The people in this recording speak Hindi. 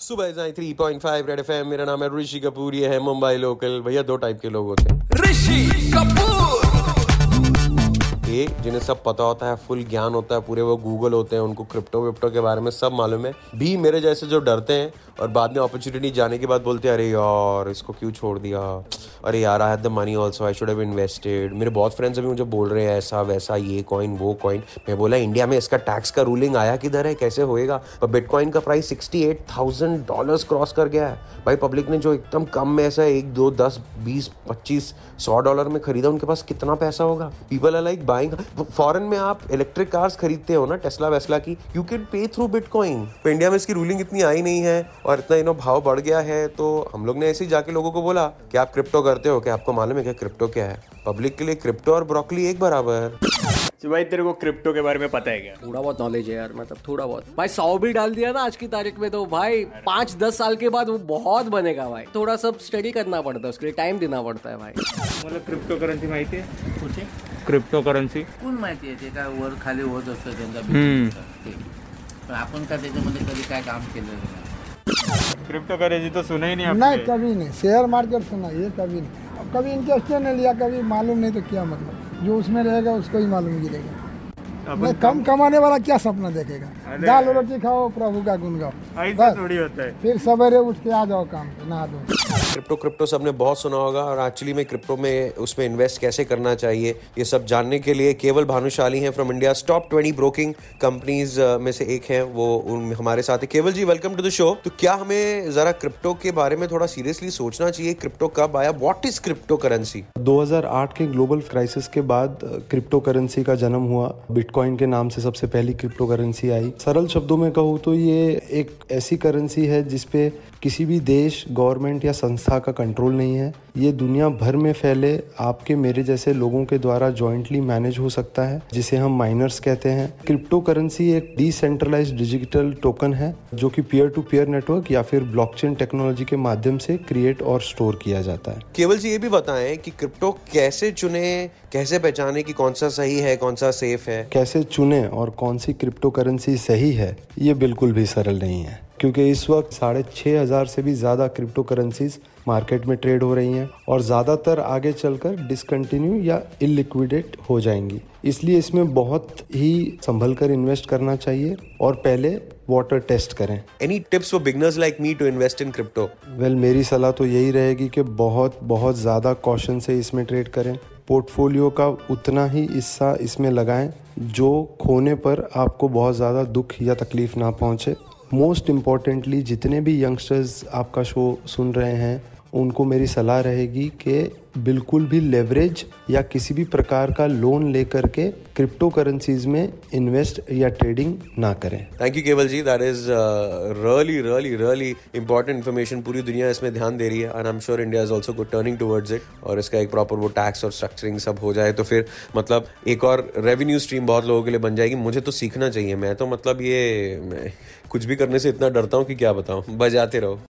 सुबह जाए three point five red F मेरा नाम है ऋषि कपूर, ये है मुंबई लोकल। भैया, दो टाइप के लोग होते हैं। ऋषि कपूर। जिन्हें सब पता होता है फुल ज्ञान होता है, पूरे वो गूगल होते हैं, उनको क्रिप्टो विप्टो के बारे में सब मालूम है। बी मेरे जैसे जो डरते हैं और बाद में अपॉर्चुनिटी जाने के बाद बोलते हैं, अरे यार, इसको क्यों छोड़ दिया? अरे यार I had the money also I should have invested मेरे बहुत फ्रेंड्स अभी मुझे बोल रहे हैं, ऐसा, वैसा, ये कॉइन वो कॉइन मैं बोला इंडिया में इसका टैक्स का रूलिंग आया किधर है? कैसे होएगा? और बिटकॉइन का price sixty eight thousand dollar cross कर गया है। भाई पब्लिक ने जो एकदम कम में ऐसा एक, दो, दस, बीस, पच्चीस, सौ डॉलर में खरीदा, उनके पास कितना पैसा होगा? People are like buying foreign में आप इलेक्ट्रिक कार्स खरीदते हो ना टेस्ला वेस्ला की you can pay through bitcoin तो इंडिया में इसकी रूलिंग इतनी आई नहीं है और इतना इनो भाव बढ़ गया है तो हम लोग ने ऐसे ही जाके लोगों को बोला कि आप क्रिप्टो करते हो क्या आपको मालूम है क्या क्रिप्टो क्या है? पब्लिक के लिए क्रिप्टो और ब्रोकली एक बराबर. तो भाई तेरे को क्रिप्टो के बारे में पता है क्या? थोड़ा बहुत नॉलेज है यार मतलब थोड़ा बहुत। भाई सौ भी डाल दिया ना आज की तारीख में तो भाई पाँच दस साल के बाद वो बहुत बनेगा भाई। थोड़ा सब स्टडी करना पड़ता है उसके लिए टाइम देना पड़ता है भाई। मला क्रिप्टो करन्सी माहिती आहे क्रिप्टो करन्सी कोण माहिती आहे? ते काय वर खाली होत असतं त्यांचा हम्म. ते. पण आपण का त्याच्यामध्ये कधी काय काम केलं नाही? क्रिप्टो करेंसी तो सुना ही नहीं नहीं आपने कभी नहीं. शेयर मार्केट सुना ये कभी नहीं. अब कभी इंटरेस्ट नहीं लिया कभी मालूम नहीं तो क्या मतलब? जो उसमें रहेगा उसको ही मालूम गिरेगा। अपन कम कमाने वाला क्या सपना देखेगा? दाल रोटी खाओ प्रभु का गुण गाओ ऐसा थोड़ी होता है। फिर सवेरे उठ के आ जाओ काम पे नहा दो क्रिप्टो क्रिप्टो सबने बहुत सुना होगा और एक्चुअली में क्रिप्टो में उसमें इन्वेस्ट कैसे करना चाहिए ये सब जानने के लिए केवल भानुशाली हैं from India top twenty broking companies में से एक हैं वो उन हमारे साथ है। Kewal ji welcome to the show तो क्या हमें जरा क्रिप्टो के बारे में थोड़ा सीरियसली सोचना चाहिए? क्रिप्टो कब आया? व्हाट इज़ क्रिप्टो करेंसी 2008 के ग्लोबल क्राइसिस के बाद क्रिप्टो करेंसी का जन्म हुआ। बिटकॉइन के नाम से सबसे पहली क्रिप्टो करेंसी आई। सरल शब्दों में कहूँ तो ये एक ऐसी करेंसी है जिसपे किसी भी देश गवर्नमेंट या संस्था का कंट्रोल नहीं है। ये दुनिया भर में फैले आपके मेरे जैसे लोगों के द्वारा जॉइंटली मैनेज हो सकता है जिसे हम माइनर्स कहते हैं। क्रिप्टो करेंसी एक डिसेंट्रलाइज डिजिटल टोकन है जो कि पीयर टू पीयर नेटवर्क या फिर ब्लॉकचेन टेक्नोलॉजी के माध्यम से क्रिएट और स्टोर किया जाता है। केवल जी ये भी बताएँ कि क्रिप्टो कैसे चुने कैसे पहचाने कि कौन सा सही है कौन सा सेफ़ है? कैसे चुने और कौन सी क्रिप्टो करेंसी सही है ये बिल्कुल भी सरल नहीं है। क्योंकि इस वक्त साढ़े छः हज़ार से भी ज़्यादा क्रिप्टो करेंसीज मार्केट में ट्रेड हो रही हैं और ज़्यादातर आगे चलकर डिसकंटिन्यू या इलिक्विडेट हो जाएँगी। इसलिए इसमें बहुत ही संभल कर इन्वेस्ट करना चाहिए और पहले वाटर टेस्ट करें। Any tips for beginners like me to invest in crypto well मेरी सलाह तो यही रहेगी कि बहुत बहुत ज़्यादा कॉशन से इसमें ट्रेड करें। पोर्टफोलियो का उतना ही हिस्सा इसमें लगाएँ जो खोने पर आपको बहुत ज़्यादा दुख या तकलीफ़ ना पहुँचे। मोस्ट इम्पॉर्टेंटली जितने भी यंगस्टर्स आपका शो सुन रहे हैं, उनको मेरी सलाह रहेगी कि बिल्कुल भी लेवरेज या किसी भी प्रकार का लोन लेकर के क्रिप्टो करेंसीज में इन्वेस्ट या ट्रेडिंग ना करें। Thank you Kewal ji that is really really really important information पूरी दुनिया इसमें ध्यान दे रही है and I am sure India is also good turning towards it और इसका एक प्रॉपर वो टैक्स और स्ट्रक्चरिंग सब हो जाए तो फिर मतलब एक और रेवेन्यू स्ट्रीम बहुत लोगों के लिए बन जाएगी। मुझे तो सीखना चाहिए। मैं तो मतलब ये कुछ भी करने से इतना डरता हूँ कि क्या बताऊँ। बजाते रहो।